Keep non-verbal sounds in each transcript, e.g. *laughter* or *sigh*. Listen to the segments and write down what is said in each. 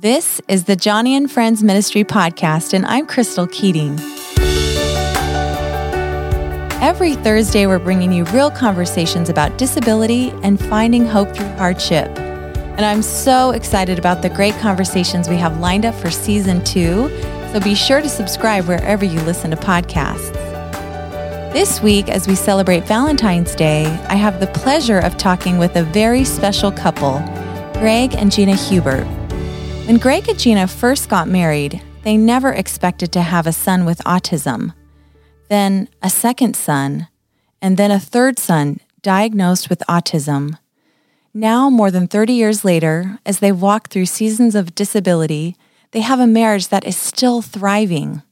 This is the Joni and Friends Ministry Podcast, and I'm Crystal Keating. Every Thursday, we're bringing you real conversations about disability and finding hope through hardship. And I'm so excited about the great conversations we have lined up for season two. So be sure to subscribe wherever you listen to podcasts. This week, as we celebrate Valentine's Day, I have the pleasure of talking with a very special couple, Greg and Gina Hubert. When Greg and Gina first got married, they never expected to have a son with autism, then a second son, and then a third son diagnosed with autism. Now, more than 30 years later, as they walk through seasons of disability, they have a marriage that is still thriving.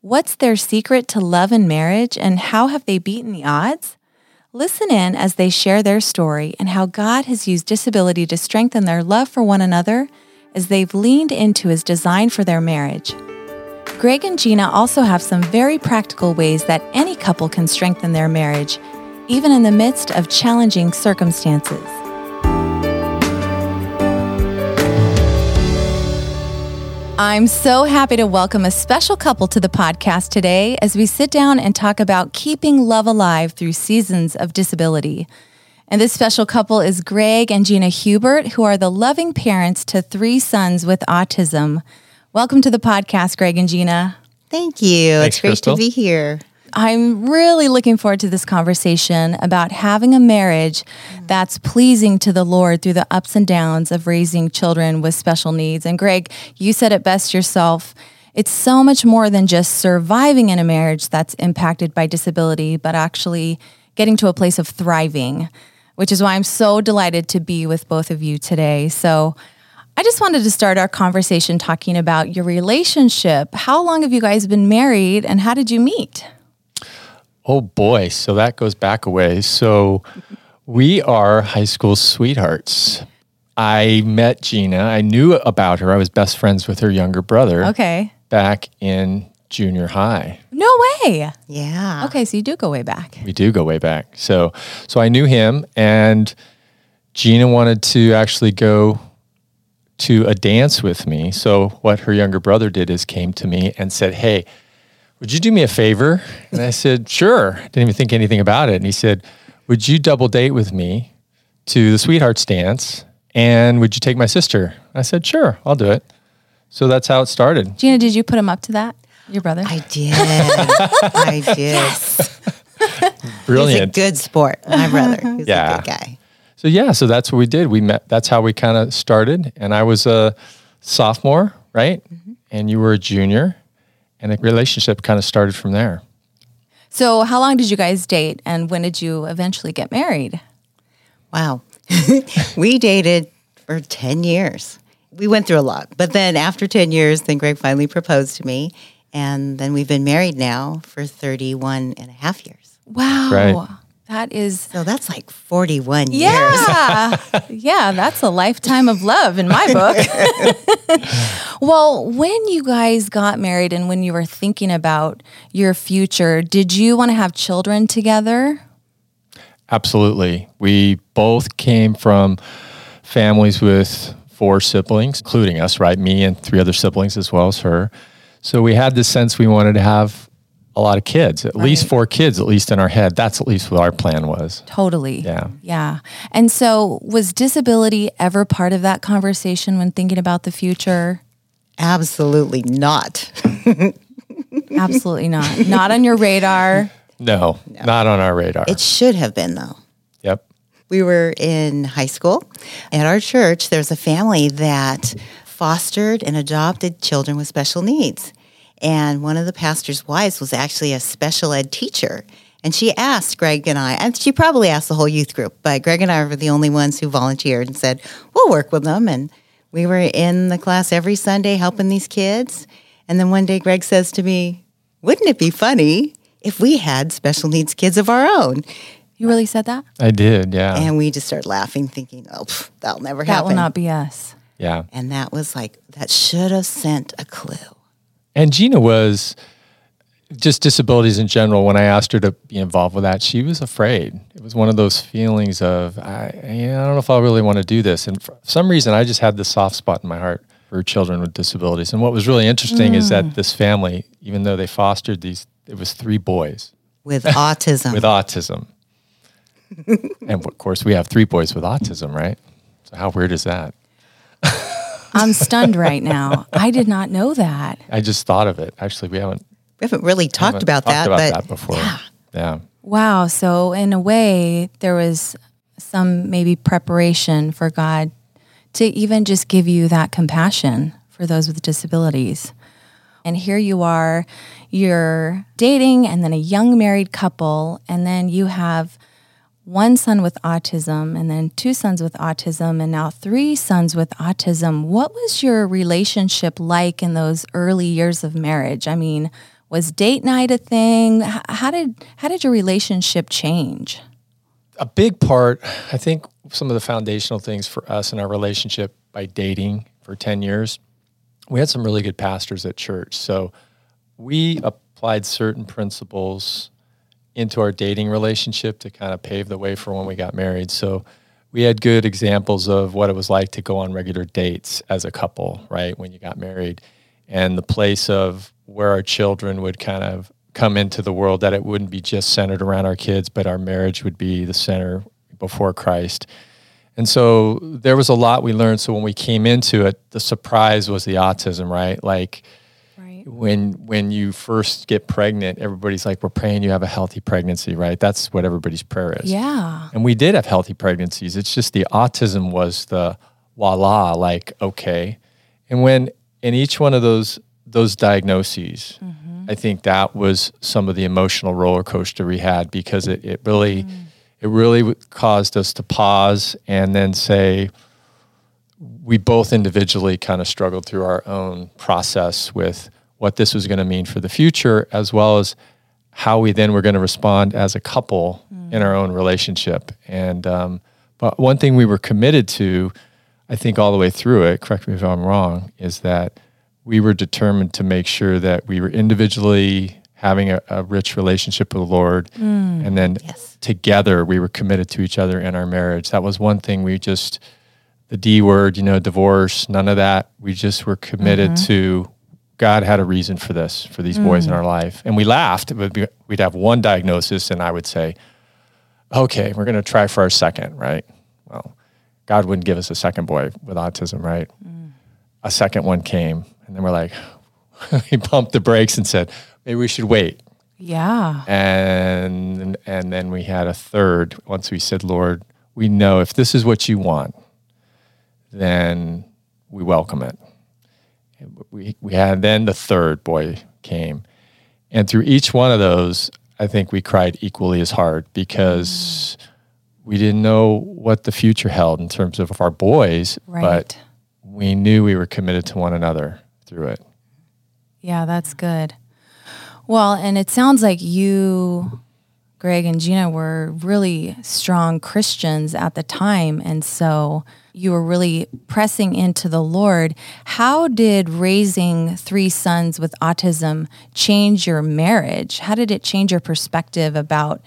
What's their secret to love and marriage, and how have they beaten the odds? Listen in as they share their story and how God has used disability to strengthen their love for one another as they've leaned into his design for their marriage. Greg and Gina also have some very practical ways that any couple can strengthen their marriage, even in the midst of challenging circumstances. I'm so happy to welcome a special couple to the podcast today as we sit down and talk about keeping love alive through seasons of disability. And this special couple is Greg and Gina Hubert, who are the loving parents to three sons with autism. Welcome to the podcast, Greg and Gina. Thank you. Thanks, it's great Crystal. to be here. I'm really looking forward to this conversation about having a marriage that's pleasing to the Lord through the ups and downs of raising children with special needs. And Greg, you said it best yourself. It's so much more than just surviving in a marriage that's impacted by disability, but actually getting to a place of thriving, which is why I'm so delighted to be with both of you today. So, I just wanted to start our conversation talking about your relationship. How long have you guys been married and how did you meet? Oh boy, so that goes back a ways. So we are high school sweethearts. I met Gina. I knew about her. I was best friends with her younger brother Okay. back in junior high. No way. Yeah. Okay, so you do go way back. We do go way back. So so I knew him and Gina wanted to actually go to a dance with me. So what her younger brother did is came to me and said, "Hey, would you do me a favor?" And I said, *laughs* "Sure." Didn't even think anything about it. And he said, "Would you double date with me to the sweethearts dance? And would you take my sister?" I said, "Sure, I'll do it." So that's how it started. Gina, did you put him up to that? Your brother? I did. I *laughs* did. Brilliant. He's a good sport, my *laughs* brother. He's Yeah. a good guy. So yeah, so that's what we did. We met. That's how we kind of started. And I was a sophomore, right? Mm-hmm. And you were a junior, and the relationship kind of started from there. so, how long did you guys date and when did you eventually get married? Wow. *laughs* we dated for 10 years. We went through a lot. But then after 10 years, then Greg finally proposed to me. And then we've been married now for 31 and a half years. Wow. Right. That is So that's like 41 years. Yeah. *laughs* yeah, that's a lifetime of love in my book. *laughs* well, when you guys got married and when you were thinking about your future, did you want to have children together? Absolutely. We both came from families with four siblings, including us, right? Me and three other siblings as well as her. So we had this sense we wanted to have a lot of kids, at least four kids, at least in our head. That's at least what our plan was. Totally. Yeah. Yeah. And so, was disability ever part of that conversation when thinking about the future? Absolutely not. *laughs* Absolutely not. Not on your radar. No, not on our radar. It should have been, though. yep. We were in high school. At our church, there's a family that fostered and adopted children with special needs. And one of the pastor's wives was actually a special ed teacher. And she asked Greg and I, and she probably asked the whole youth group, but Greg and I were the only ones who volunteered and said, we'll work with them. And we were in the class every Sunday helping these kids. And then one day Greg says to me, wouldn't it be funny if we had special needs kids of our own? You really said that? I did. Yeah. And we just started laughing, thinking, oh, pff, that'll never That happen. That will not be us. Yeah. and that was like, that should have sent a clue. And Gina was just disabilities in general. When I asked her to be involved with that, she was afraid. It was one of those feelings of, I, you know, I don't know if I really want to do this. And for some reason, I just had this soft spot in my heart for for children with disabilities. And what was really interesting is that mm. this family, even though they fostered these, it was three boys With *laughs* autism. with autism. and of course, we have three boys with autism, right? So how weird is that? I'm stunned right now. I did not know that. I just thought of it. Actually, we haven't we haven't really talked haven't about talked that, about but that before. Yeah. Wow. So, in a way, there was some maybe preparation for God to even just give you that compassion for those with disabilities. And here you are, you're dating and then a young married couple, and then you have one son with autism, and then two sons with autism, and now three sons with autism. What was your relationship like in those early years of marriage? I mean, was date night a thing? How did how did your relationship change? a big part, I think some of the foundational things for us in our relationship by dating for 10 years, we had some really good pastors at church. So we applied certain principles into our dating relationship to kind of pave the way for when we got married. So we had good examples of what it was like to go on regular dates as a couple, right? When you got married, and the place of where our children would kind of come into the world, that it wouldn't be just centered around our kids, but our marriage would be the center before Christ. And so there was a lot we learned. So when we came into it, the surprise was the autism, right? Like. When when you first get pregnant, everybody's like, "We're praying you have a healthy pregnancy," right? That's what everybody's prayer is. Yeah. And we did have healthy pregnancies. It's just the autism was the voila, like okay. And when in each one of those those diagnoses, mm-hmm. I think that was some of the emotional roller coaster we had because it, it really mm. it really caused us to pause and then say we both individually kind of struggled through our own process with what this was going to mean for the future as well as how we then were going to respond as a couple in our own relationship. And um, but one thing we were committed to i think all the way through it correct me if i'm wrong is that we were determined to make sure that we were individually having a, a rich relationship with the lord. And then Yes. together we were committed to each other in our marriage. That was one thing we just the D word, you know, divorce, none of that. We just were committed to God had a reason for this, for these boys in mm. our life. And we laughed. Be, we'd have one diagnosis, and I would say, okay, we're going to try for our second, right? Well, God wouldn't give us a second boy with autism, right? Mm. A second one came, and then we're like, *laughs* we pumped the brakes and said, maybe we should wait Yeah. and and then we had a third once we said lord we know if this is what you want then we welcome it we, we had then the third boy came and through each one of those i think we cried equally as hard because we didn't know what the future held in terms of our boys Right. but we knew we were committed to one another through it Yeah, that's good. Well, and it sounds like you, Greg and Gina, were really strong Christians at the time. And so you were really pressing into the Lord. How did raising three sons with autism change your marriage? How did it change your perspective about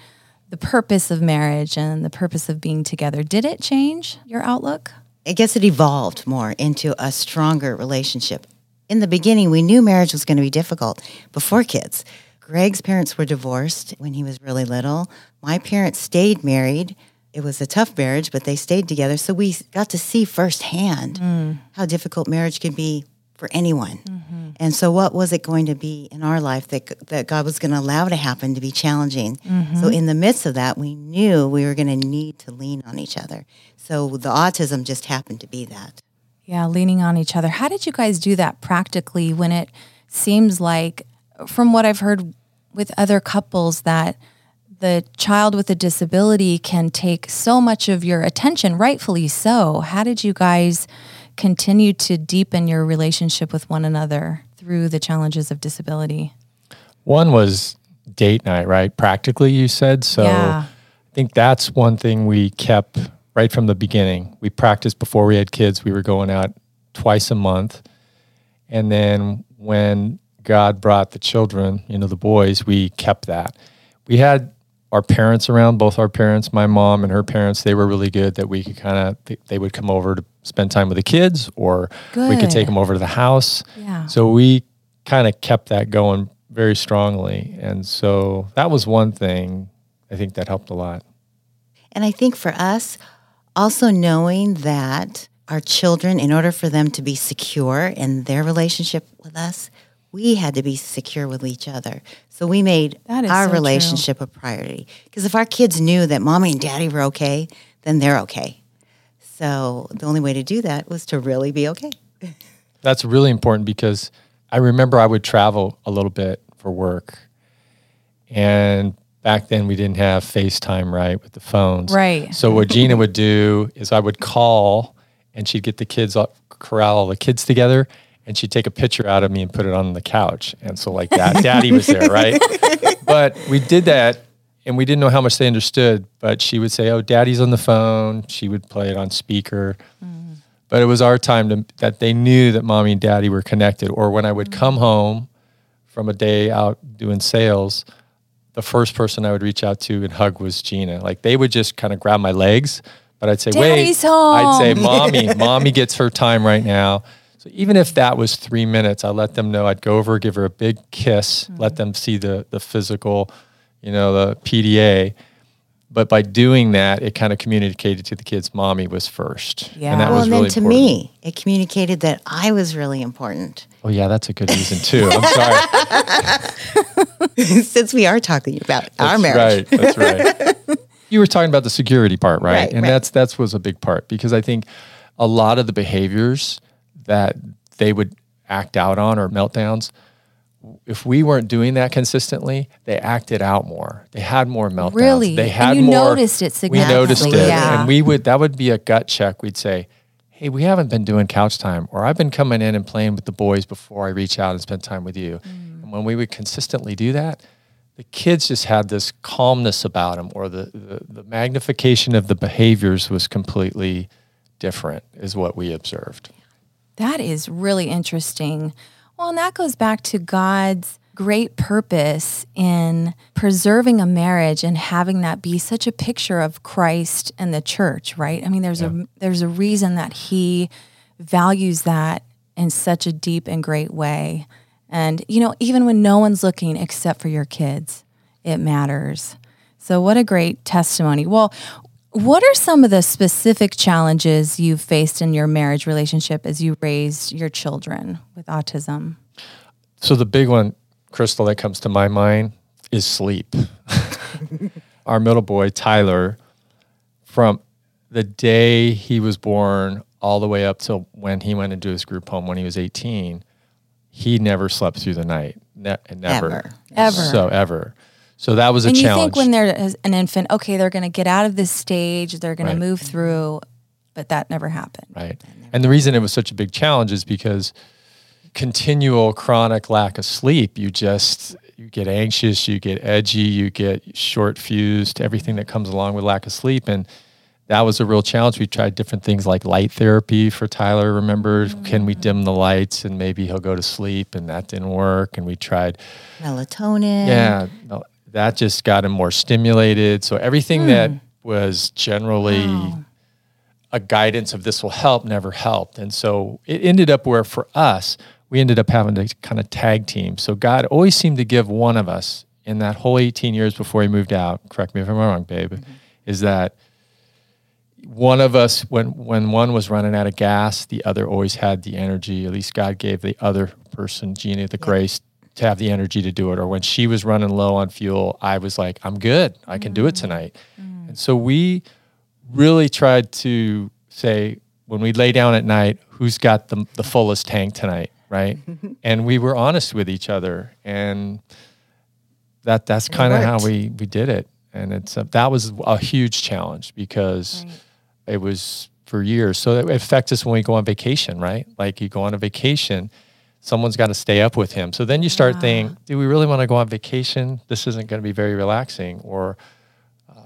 the purpose of marriage and the purpose of being together? Did it change your outlook? I guess it evolved more into a stronger relationship. In the beginning, we knew marriage was going to be difficult before kids. Greg's parents were divorced when he was really little. My parents stayed married. It was a tough marriage, but they stayed together. So we got to see firsthand mm. how difficult marriage can be for anyone. Mm-hmm. And so, what was it going to be in our life that, that God was going to allow to happen to be challenging? Mm-hmm. So, in the midst of that, we knew we were going to need to lean on each other. So, the autism just happened to be that. Yeah, leaning on each other. How did you guys do that practically when it seems like, from what I've heard with other couples, that the child with a disability can take so much of your attention, rightfully so? How did you guys continue to deepen your relationship with one another through the challenges of disability? One was date night, right? Practically, you said. So Yeah. I think that's one thing we kept right from the beginning. We practiced before we had kids. We were going out twice a month. And then when God brought the children, you know, the boys, we kept that. We had our parents around, both our parents, my mom and her parents, they were really good that we could kind of, they, would come over to spend time with the kids or we could take them over to the house. Yeah. So we kind of kept that going very strongly. And so that was one thing I think that helped a lot. And I think for us, also knowing that our children, in order for them to be secure in their relationship with us, we had to be secure with each other. So we made That is our so true. relationship a priority. Because if our kids knew that mommy and daddy were okay, then they're okay. So the only way to do that was to really be okay. *laughs* That's really important because I remember I would travel a little bit for work. And back then we didn't have FaceTime, right, with the phones. Right. So what Gina would do is I would call and she'd get the kids up, corral all the kids together and she'd take a picture out of me and put it on the couch. And so like that, daddy was there, right? *laughs* But we did that and we didn't know how much they understood, but she would say, "Oh, daddy's on the phone." She would play it on speaker. Mm. But it was our time to, that they knew that mommy and daddy were connected. Or when I would mm. come home from a day out doing sales, the first person I would reach out to and hug was Gina. Like they would just kind of grab my legs, but I'd say, Daddy's wait, home. I'd say, mommy, *laughs* mommy gets her time right now. So even if that was three minutes, I let them know I'd go over, give her a big kiss, let mm-hmm. them see the, the physical, you know, the PDA. But by doing that, it kind of communicated to the kids, mommy was first. Yeah. And that well, was and really then to important. me, it communicated that I was really important. Oh yeah, that's a good reason too. I'm *laughs* sorry. *laughs* Since we are talking about our marriage. Right. That's right. *laughs* you were talking about the security part, right? Right, and right. that's that's was a big part because I think a lot of the behaviors that they would act out on or meltdowns, if we weren't doing that consistently, they acted out more. They had more meltdowns. Really? They And had you more. noticed it significantly. We noticed it, yeah. and we would that would be a gut check. We'd say. Hey, we haven't been doing couch time, or I've been coming in and playing with the boys before I reach out and spend time with you. Mm. And when we would consistently do that, the kids just had this calmness about them or the, the, the magnification of the behaviors was completely different is what we observed That is really interesting. Well, and that goes back to God's great purpose in preserving a marriage and having that be such a picture of Christ and the church, right? I mean, there's a there's a reason that he values that in such a deep and great way. And you know, even when no one's looking except for your kids, it matters. So what a great testimony. Well, what are some of the specific challenges you've faced in your marriage relationship as you raised your children with autism? so the big one crystal that comes to my mind is sleep *laughs* our middle boy tyler from the day he was born all the way up till when he went into his group home when he was 18 he never slept through the night ne- never Ever. Ever. so ever so that was a challenge. and you think when they're an infant, okay, they're going to get out of this stage, they're going Right. to move through, but that never happened. Right. And the reason it was such a big challenge is because continual chronic lack of sleep, you just you get anxious, you get edgy, you get short fused, everything that comes along with lack of sleep and that was a real challenge. We tried different things like light therapy for Tyler. Remember, can we dim the lights and maybe he'll go to sleep? And that didn't work. And we tried Melatonin. yeah, no, that just got him more stimulated. So everything that hmm. was generally a guidance of this will help never helped. And so it ended up where for us, we ended up having to kind of tag team. So God always seemed to give one of us in that whole 18 years before he moved out, correct me if I'm wrong, babe, mm-hmm. is that one of us when when one was running out of gas, the other always had the energy. At least God gave the other person, Gina, the grace to have the energy to do it. Or when she was running low on fuel, I was like, I'm good. I can do it mm. tonight. Mm. And so we really tried to say when we lay down at night, who's got the the fullest tank tonight, right? *laughs* and we were honest with each other, and that that's kind of how we we did it. And it's a, that was a huge challenge because it was for years. So it affects us when we go on vacation, right? Like you go on a vacation, someone's got to stay up with him. So then you start thinking, do we really want to go on vacation? This isn't going to be very relaxing. Or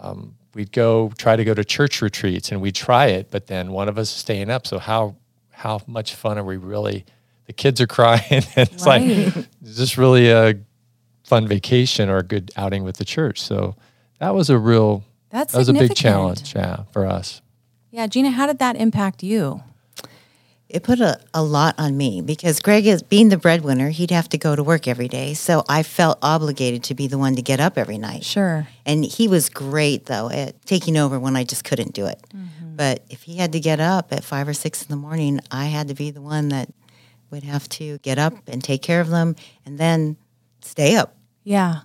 um, we'd go try to go to church retreats and we'd try it, but then one of us is staying up. So how how much fun are we really? The kids are *laughs* crying, and *laughs* it's Right. like is this really a fun vacation or a good outing with the church? So that was a real That's that was a big challenge, yeah, for us. Yeah, Gina, how did that impact you? It put a, a lot on me because Greg is being the breadwinner, he'd have to go to work every day. So I felt obligated to be the one to get up every night. Sure. And he was great though at taking over when I just couldn't do it. Mm-hmm. But if he had to get up at five or six in the morning, I had to be the one that would have to get up and take care of them and then stay up Yeah.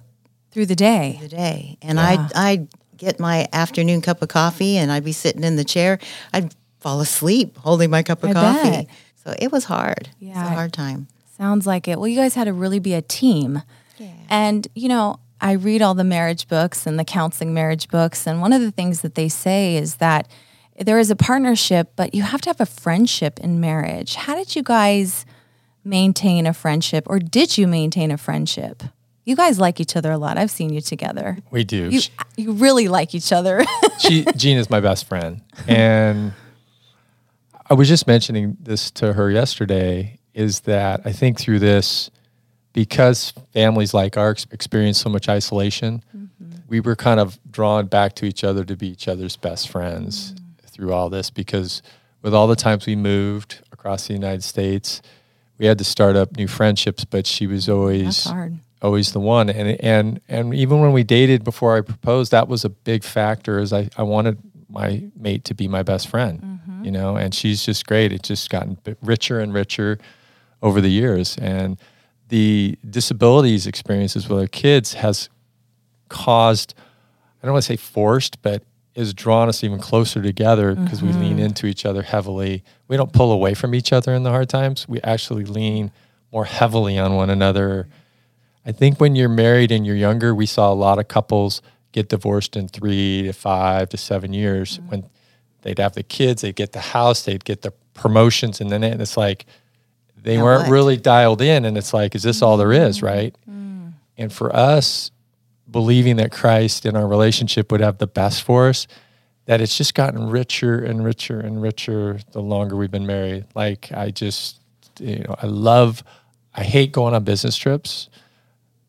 Through the day. the day. And Yeah. I'd, I'd get my afternoon cup of coffee and I'd be sitting in the chair. I'd fall asleep holding my cup of I coffee. bet. So it was hard. It was Yeah. a hard time. Sounds like it. Well, you guys had to really be a team. Yeah. And, you know, I read all the marriage books and the counseling marriage books. And one of the things that they say is that there is a partnership, but you have to have a friendship in marriage. How did you guys maintain a friendship or did you maintain a friendship? You guys like each other a lot. I've seen you together. We do. You, you really like each other. she Jean is my best friend, *laughs* and I was just mentioning this to her yesterday. Is that I think through this, because families like ours experience so much isolation, mm-hmm. we were kind of drawn back to each other to be each other's best friends mm. through all this. Because with all the times we moved across the United States, we had to start up new friendships. But she was always always the one and and and even when we dated before I proposed that was a big factor is I, I wanted my mate to be my best friend mm-hmm. You know and she's just great. It's just gotten richer and richer over the years. And the disabilities experiences with our kids has caused I don't want to say forced but has drawn us even closer together because we lean mm-hmm. into each other heavily. We don't pull away from each other in the hard times. We actually lean more heavily on one another. I think when you're married and you're younger, we saw a lot of couples get divorced in three to five to seven years. Mm-hmm. When they'd have the kids, they'd get the house, they'd get the promotions, and then it, and it's like they Now weren't what? really dialed in. And it's like, is this all there is, mm. right? Mm. And for us, believing that Christ in our relationship would have the best for us, that it's just gotten richer and richer and richer the longer we've been married. Like I just, you know, I love, I hate going on business trips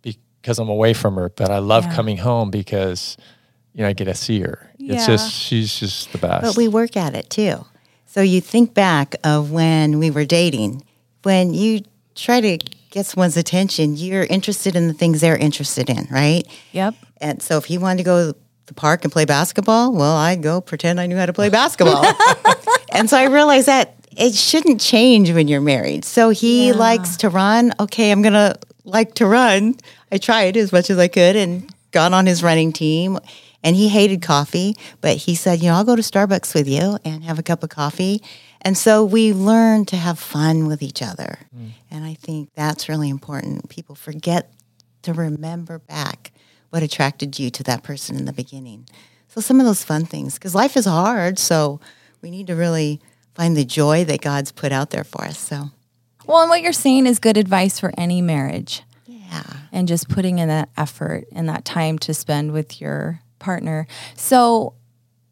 because I'm away from her, but I love Yeah. coming home because, you know, I get to see her. Yeah. It's just, she's just the best. But we work at it too. So you think back of when we were dating, when you try to get someone's attention, you're interested in the things they're interested in, right? Yep. And so if he wanted to go to the park and play basketball, well, I'd go pretend I knew how to play basketball. *laughs* and so I realized that it shouldn't change when you're married. So he Yeah. likes to run. Okay, I'm going to like to run. I tried as much as I could and got on his running team. And he hated coffee, but he said, you know, I'll go to Starbucks with you and have a cup of coffee. And so we learned to have fun with each other. Mm. And I think that's really important. People forget to remember back what attracted you to that person in the beginning. So some of those fun things, because life is hard. So we need to really find the joy that God's put out there for us. So Well, and what you're saying is good advice for any marriage. yeah. and just putting in that effort and that time to spend with your partner. So,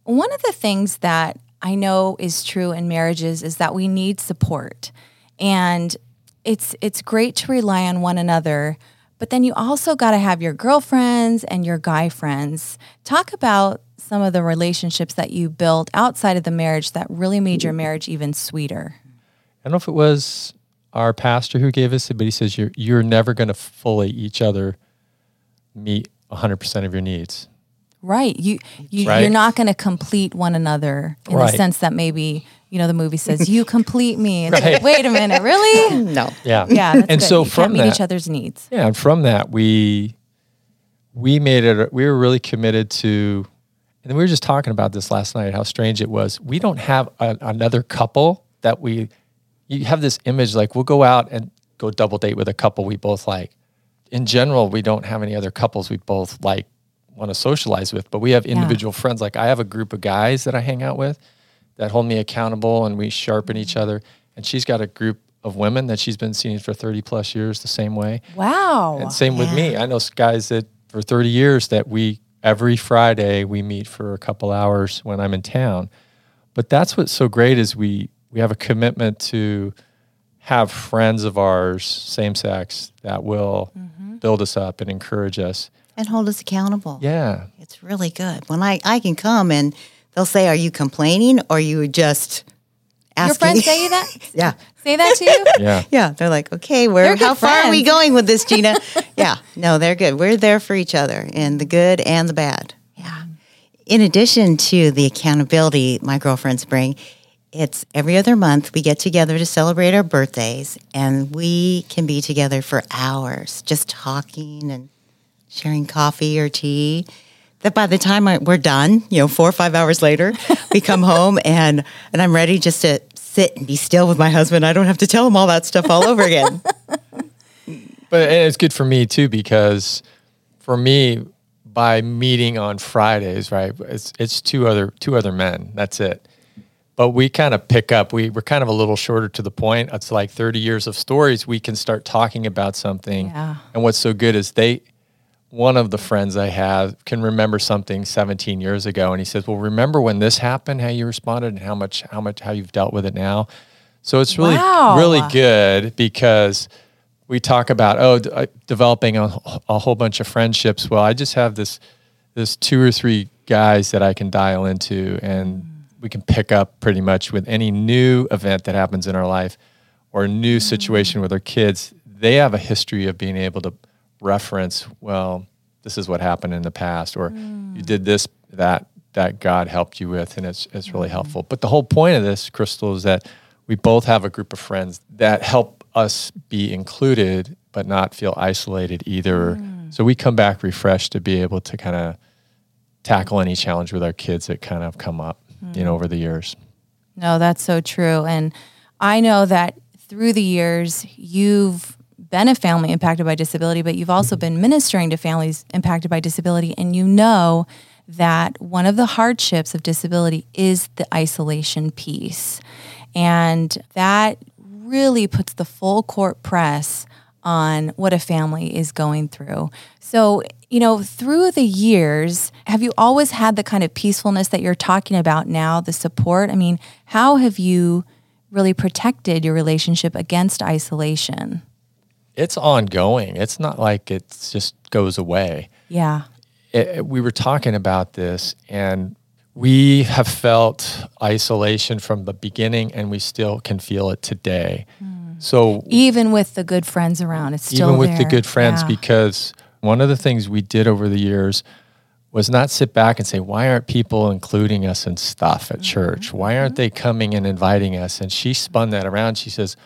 one of the things that I know is true in marriages is that we need support. And it's it's great to rely on one another, but then you also got to have your girlfriends and your guy friends. Talk about some of the relationships that you built outside of the marriage that really made your marriage even sweeter. I don't know if it was our pastor who gave us it, but he says you're you're never going to fully each other meet 100% of your needs. Right. You, you Right. you're not going to complete one another in Right. the sense that maybe you know the movie says you *laughs* complete me. It's Right. like, wait a minute, really? *laughs* No. Yeah. Yeah. That's and good. so you from can't meet that, each other's needs. Yeah, and from that we we made it. We were really committed to, and we were just talking about this last night. How strange it was. We don't have a, another couple that we. You have this image like we'll go out and go double date with a couple we both like. In general, we don't have any other couples we both like want to socialize with, but we have individual friends. Like I have a group of guys that I hang out with that hold me accountable and we sharpen each other. And she's got a group of women that she's been seeing for 30 plus years the same way. Wow. And same with me. I know s- guys that for 30 years that we every Friday we meet for a couple hours when I'm in town. But that's what's so great is we we have a commitment to have friends of ours, same sex, that will mm-hmm. build us up and encourage us. And hold us accountable. Yeah. It's really good. When I, I can come and they'll say, Are you complaining or you just asking? Your friends say *laughs* that? yeah. Say that to you? *laughs* Yeah. Yeah. They're like, Okay, where They're how far are we going with this, Gina? *laughs* yeah. No, they're good. We're there for each other in the good and the bad. Yeah. In addition to the accountability my girlfriends bring, it's every other month we get together to celebrate our birthdays and we can be together for hours just talking and sharing coffee or tea. That by the time I, we're done, you know, four or five hours later, we come *laughs* home and and I'm ready just to sit and be still with my husband. I don't have to tell him all that stuff all over again. *laughs* But and it's good for me too because for me, by meeting on Fridays, right, it's it's two other two other men. That's it. But we kind of pick up. We we're kind of a little shorter to the point. It's like thirty years of stories. We can start talking about something. Yeah. And what's so good is they. One of the friends I have can remember something 17 years ago, and he says, "Well, remember when this happened? How you responded, and how much, how much, how you've dealt with it now." So it's really, Wow. really good because we talk about oh d- uh, developing a, a whole bunch of friendships well i just have this this two or three guys that i can dial into and we can pick up pretty much with any new event that happens in our life or a new situation with our kids they have a history of being able to reference well this is what happened in the past or you mm. did this that that god helped you with and it's it's really mm. helpful but the whole point of this crystal is that we both have a group of friends that help us be included but not feel isolated either. Mm. So we come back refreshed to be able to kind of tackle any challenge with our kids that kind of come up, you know, over the years. No, that's so true. And I know that through the years, you've been a family impacted by disability, but you've also mm-hmm. been ministering to families impacted by disability. And you know that one of the hardships of disability is the isolation piece. And that really puts the full court press on what a family is going through. So, you know, through the years, have you always had the kind of peacefulness that you're talking about now, the support? I mean, how have you really protected your relationship against isolation? It's ongoing. It's not like it just goes away. Yeah. it, we were talking about this and we have felt isolation from the beginning and we still can feel it today. Hmm. So Even with the good friends around, it's still even with the good friends Yeah. because one of the things we did over the years was not sit back and say why aren't people including us in stuff at church why aren't mm-hmm. they coming and inviting us and she spun that around she says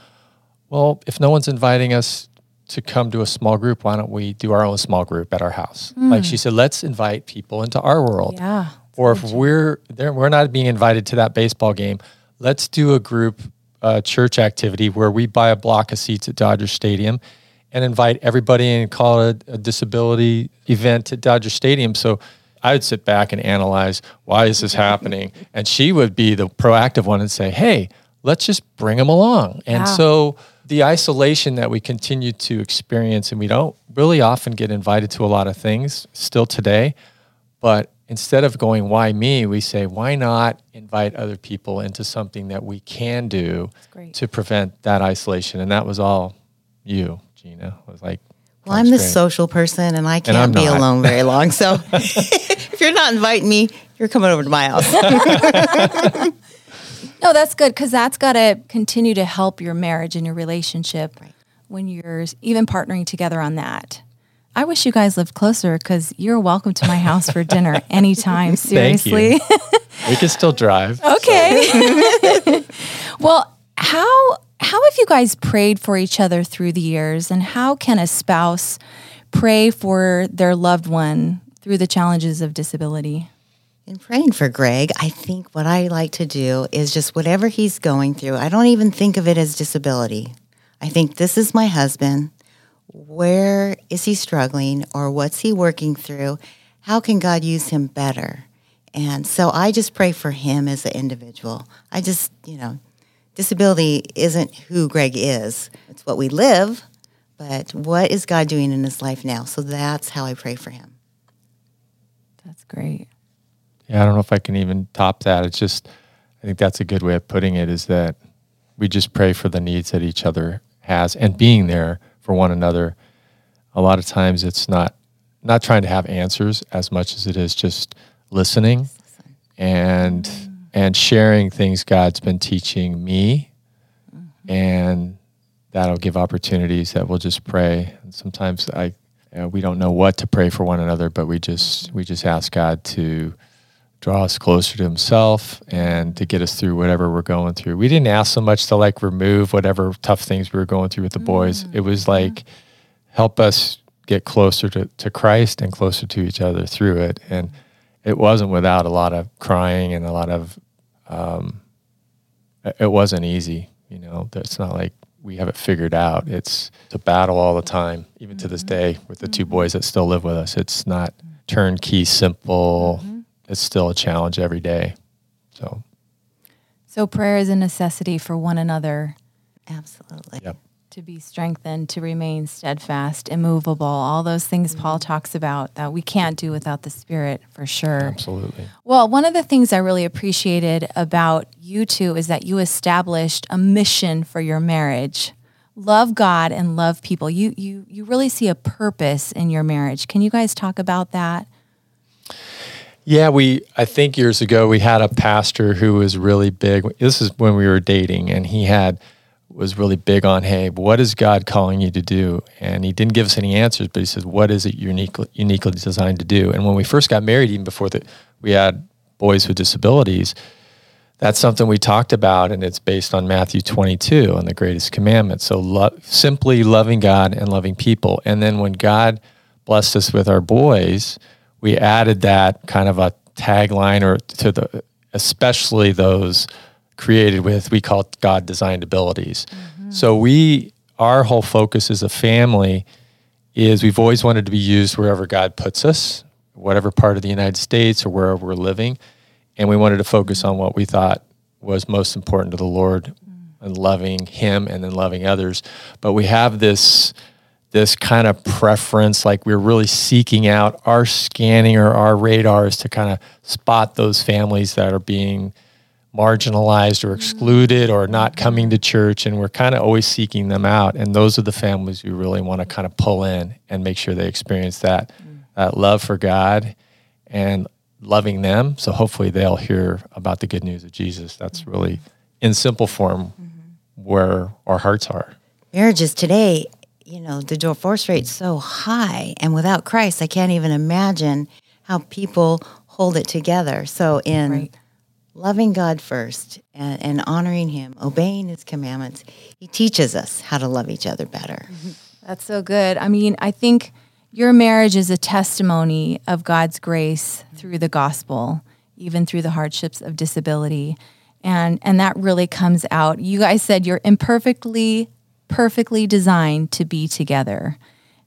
well if no one's inviting us to come to a small group why don't we do our own small group at our house like she said let's invite people into our world Yeah. or if we're there, we're not being invited to that baseball game, let's do a group uh, church activity where we buy a block of seats at Dodger Stadium and invite everybody and call it a, a disability event at Dodger Stadium. So I would sit back and analyze why is this happening, and she would be the proactive one and say, "Hey, let's just bring them along." And Yeah. so the isolation that we continue to experience, and we don't really often get invited to a lot of things still today, but instead of going, why me, we say, why not invite other people into something that we can do to prevent that isolation? And that was all you, Gina. It was like, Well, I'm the Great. social person and I can't be not. alone very long. So *laughs* *laughs* if you're not inviting me, you're coming over to my house. *laughs* No, that's good because that's got to continue to help your marriage and your relationship when you're even partnering together on that. I wish you guys lived closer because you're welcome to my house for dinner *laughs* anytime. Thank you. Seriously. we can still drive. okay. *laughs* well, how how have you guys prayed for each other through the years, and how can a spouse pray for their loved one through the challenges of disability? In praying for Greg, I think what I like to do is just whatever he's going through, I don't even think of it as disability. I think this is my husband. Where is he struggling or what's he working through? How can God use him better? And so I just pray for him as an individual. I just, you know, disability isn't who Greg is, it's what we live, but what is God doing in his life now? So that's how I pray for him. That's great. Yeah, I don't know if I can even top that. It's just, I think that's a good way of putting it is that we just pray for the needs that each other has and being there for one another. A lot of times it's not not trying to have answers as much as it is just listening and mm. and sharing things God's been teaching me. Mm-hmm. And that'll give opportunities that we'll just pray. And sometimes I we don't know what to pray for one another but we just we just ask God to draw us closer to himself and to get us through whatever we're going through. We didn't ask so much to like remove whatever tough things we were going through with the boys. Mm. It was like help us get closer to, to Christ and closer to each other through it. And it wasn't without a lot of crying and a lot of, um, it wasn't easy. You know, it's not like we have it figured out. It's, it's a battle all the time, even to this mm-hmm. day with the two mm-hmm. boys that still live with us. It's not turnkey, simple. Mm-hmm. It's still a challenge every day. So, So prayer is a necessity for one another Absolutely. yep. to be strengthened, to remain steadfast, immovable, all those things Paul mm-hmm. talks about that we can't do without the Spirit for sure. Absolutely. Well, one of the things I really appreciated about you two is that you established a mission for your marriage. Love God and love people. You you you really see a purpose in your marriage. Can you guys talk about that? Yeah, we. I think years ago we had a pastor who was really big. This is when we were dating, and he had was really big on, hey, what is God calling you to do? And he didn't give us any answers, but he said, what is it uniquely uniquely designed to do? And when we first got married, even before that, we had boys with disabilities. That's something we talked about, and it's based on Matthew 22 on the greatest commandment. So, lo- simply loving God and loving people. And then when God blessed us with our boys, we added that kind of a tagline or to the, especially those created with, we call God designed abilities. Mm-hmm. So, we, our whole focus as a family is we've always wanted to be used wherever God puts us, whatever part of the United States or wherever we're living. And we wanted to focus on what we thought was most important to the Lord mm. and loving him and then loving others. But we have this this kind of preference like we're really seeking out our scanning or our radars to kind of spot those families that are being marginalized or excluded or not coming to church and we're kind of always seeking them out and those are the families we really want to kind of pull in and make sure they experience that that love for God and loving them. So hopefully they'll hear about the good news of Jesus. That's really, in simple form, mm-hmm. where our hearts are. Marriages today, you know, the divorce rate's so high, and without Christ, I can't even imagine how people hold it together. So, in Right. loving God first and, and honoring Him, obeying His commandments, He teaches us how to love each other better. Mm-hmm. That's so good. I mean, I think your marriage is a testimony of God's grace through the gospel, even through the hardships of disability. And and that really comes out. You guys said you're imperfectly perfectly designed to be together.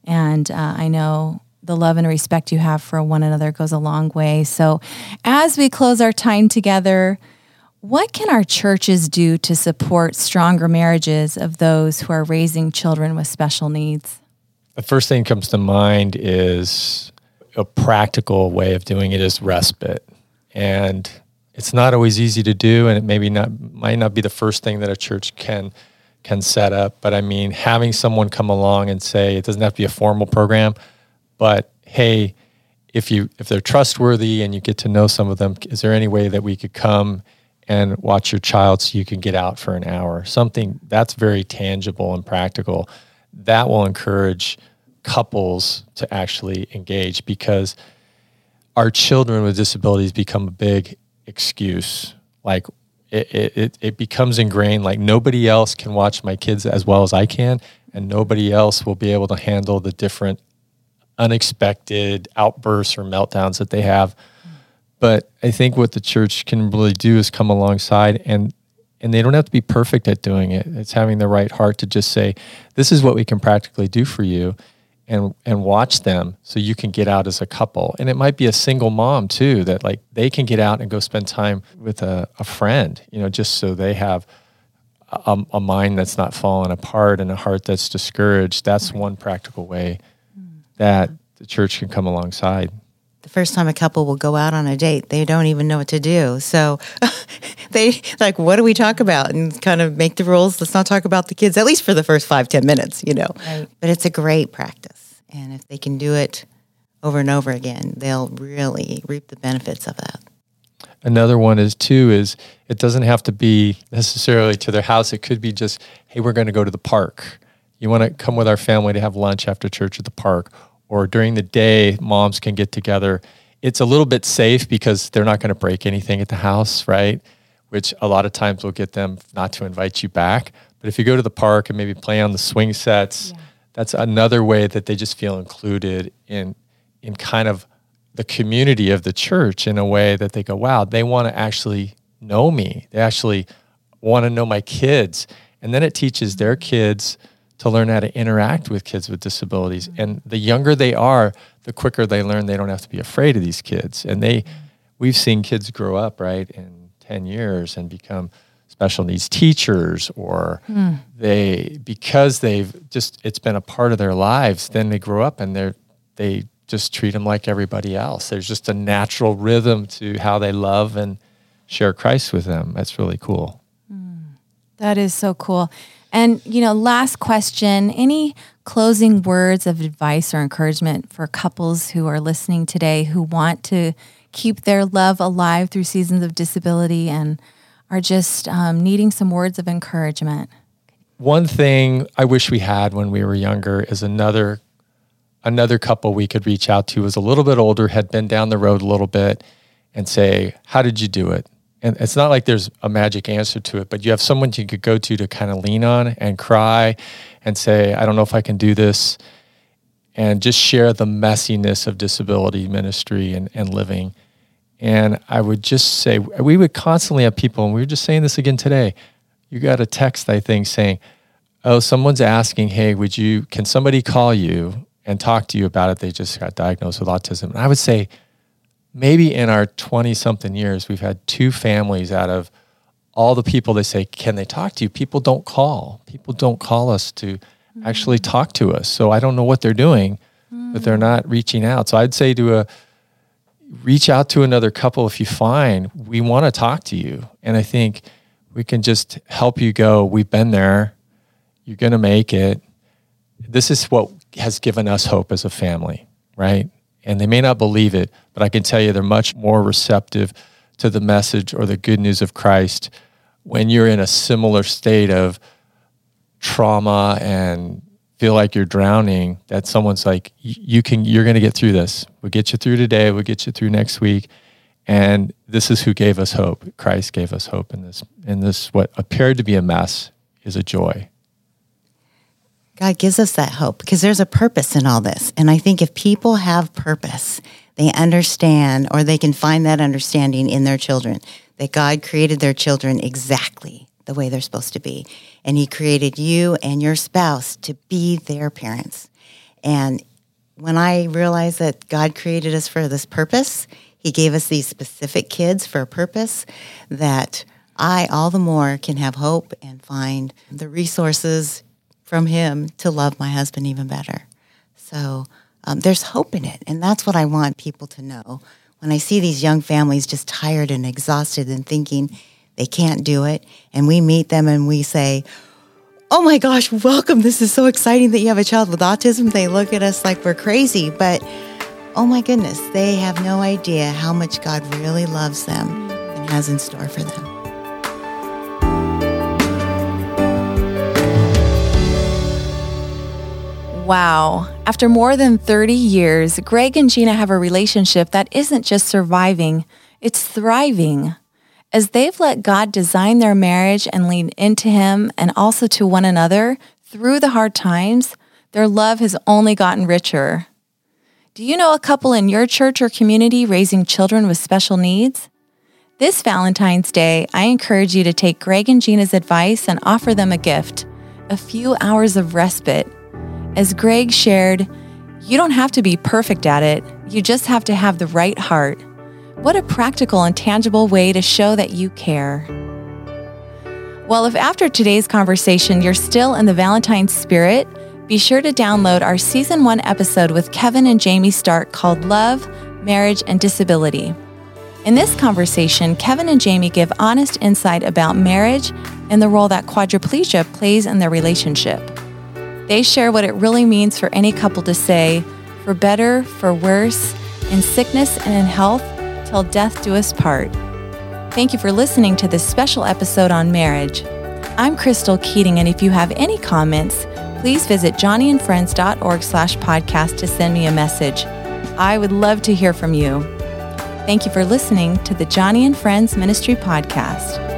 And uh, I know the love and respect you have for one another goes a long way. So, as we close our time together, what can our churches do to support stronger marriages of those who are raising children with special needs? The first thing that comes to mind is a practical way of doing it is respite. And it's not always easy to do and it maybe not might not be the first thing that a church can can set up, but I mean having someone come along and say it doesn't have to be a formal program, but hey, if you if they're trustworthy and you get to know some of them, is there any way that we could come and watch your child so you can get out for an hour? Something that's very tangible and practical. That will encourage couples to actually engage because our children with disabilities become a big excuse. Like it, it, it, becomes ingrained like nobody else can watch my kids as well as I can, and nobody else will be able to handle the different unexpected outbursts or meltdowns that they have. But I think what the church can really do is come alongside and and they don't have to be perfect at doing it. It's having the right heart to just say, this is what we can practically do for you and and watch them so you can get out as a couple. And it might be a single mom too that like they can get out and go spend time with a, a friend, you know, just so they have a, a mind that's not falling apart and a heart that's discouraged. That's one practical way that the church can come alongside. The first time a couple will go out on a date, they don't even know what to do. So *laughs* they like, what do we talk about? And kind of make the rules. Let's not talk about the kids, at least for the first five, ten minutes, you know. Right. But it's a great practice. And if they can do it over and over again, they'll really reap the benefits of that. Another one is too is it doesn't have to be necessarily to their house. It could be just, hey, we're going to go to the park. You want to come with our family to have lunch after church at the park, or during the day, moms can get together. It's a little bit safe because they're not going to break anything at the house, right? Which a lot of times will get them not to invite you back. But if you go to the park and maybe play on the swing sets, yeah. that's another way that they just feel included in in kind of the community of the church in a way that they go, wow, they want to actually know me. They actually want to know my kids. And then it teaches their mm-hmm. kids to learn how to interact with kids with disabilities. And the younger they are, the quicker they learn they don't have to be afraid of these kids. And they we've seen kids grow up, right, in 10 years and become special needs teachers or mm. they because they've just it's been a part of their lives, then they grow up and they're they just treat them like everybody else. There's just a natural rhythm to how they love and share Christ with them. That's really cool. Mm, that is so cool. And, you know, last question any closing words of advice or encouragement for couples who are listening today who want to keep their love alive through seasons of disability and are just um, needing some words of encouragement? One thing I wish we had when we were younger is another another couple we could reach out to was a little bit older, had been down the road a little bit, and say, How did you do it? And it's not like there's a magic answer to it, but you have someone you could go to to kind of lean on and cry and say, I don't know if I can do this. And just share the messiness of disability ministry and, and living. And I would just say, we would constantly have people, and we were just saying this again today. You got a text, I think, saying, Oh, someone's asking, Hey, would you, can somebody call you and talk to you about it. They just got diagnosed with autism. And I would say maybe in our 20 something years, we've had two families out of all the people they say, Can they talk to you? People don't call. People don't call us to mm-hmm. actually talk to us. So I don't know what they're doing, mm-hmm. but they're not reaching out. So I'd say to a, reach out to another couple if you find we want to talk to you. And I think we can just help you go, we've been there. You're going to make it. This is what has given us hope as a family, right? And they may not believe it, but I can tell you they're much more receptive to the message or the good news of Christ when you're in a similar state of trauma and feel like you're drowning that someone's like you can you're going to get through this. We'll get you through today. We'll get you through next week. And this is who gave us hope. Christ gave us hope in this in this what appeared to be a mess is a joy God gives us that hope because there's a purpose in all this. And I think if people have purpose, they understand or they can find that understanding in their children that God created their children exactly the way they're supposed to be. And He created you and your spouse to be their parents. And when I realized that God created us for this purpose, He gave us these specific kids for a purpose that I all the more can have hope and find the resources from him to love my husband even better. So um, there's hope in it. And that's what I want people to know. When I see these young families just tired and exhausted and thinking they can't do it, and we meet them and we say, Oh my gosh, welcome. This is so exciting that you have a child with autism. They look at us like we're crazy, but oh my goodness, they have no idea how much God really loves them and has in store for them. Wow. After more than 30 years, Greg and Gina have a relationship that isn't just surviving, it's thriving. As they've let God design their marriage and lean into Him and also to one another through the hard times, their love has only gotten richer. Do you know a couple in your church or community raising children with special needs? This Valentine's Day, I encourage you to take Greg and Gina's advice and offer them a gift a few hours of respite as Greg shared, you don't have to be perfect at it, you just have to have the right heart. What a practical and tangible way to show that you care. Well, if after today's conversation you're still in the Valentine spirit, be sure to download our season one episode with Kevin and Jamie Stark called Love, Marriage, and Disability. In this conversation, Kevin and Jamie give honest insight about marriage and the role that quadriplegia plays in their relationship. They share what it really means for any couple to say, for better, for worse, in sickness and in health, till death do us part. Thank you for listening to this special episode on marriage. I'm Crystal Keating, and if you have any comments, please visit joniandfriends.org slash podcast to send me a message. I would love to hear from you. Thank you for listening to the Joni and Friends Ministry Podcast.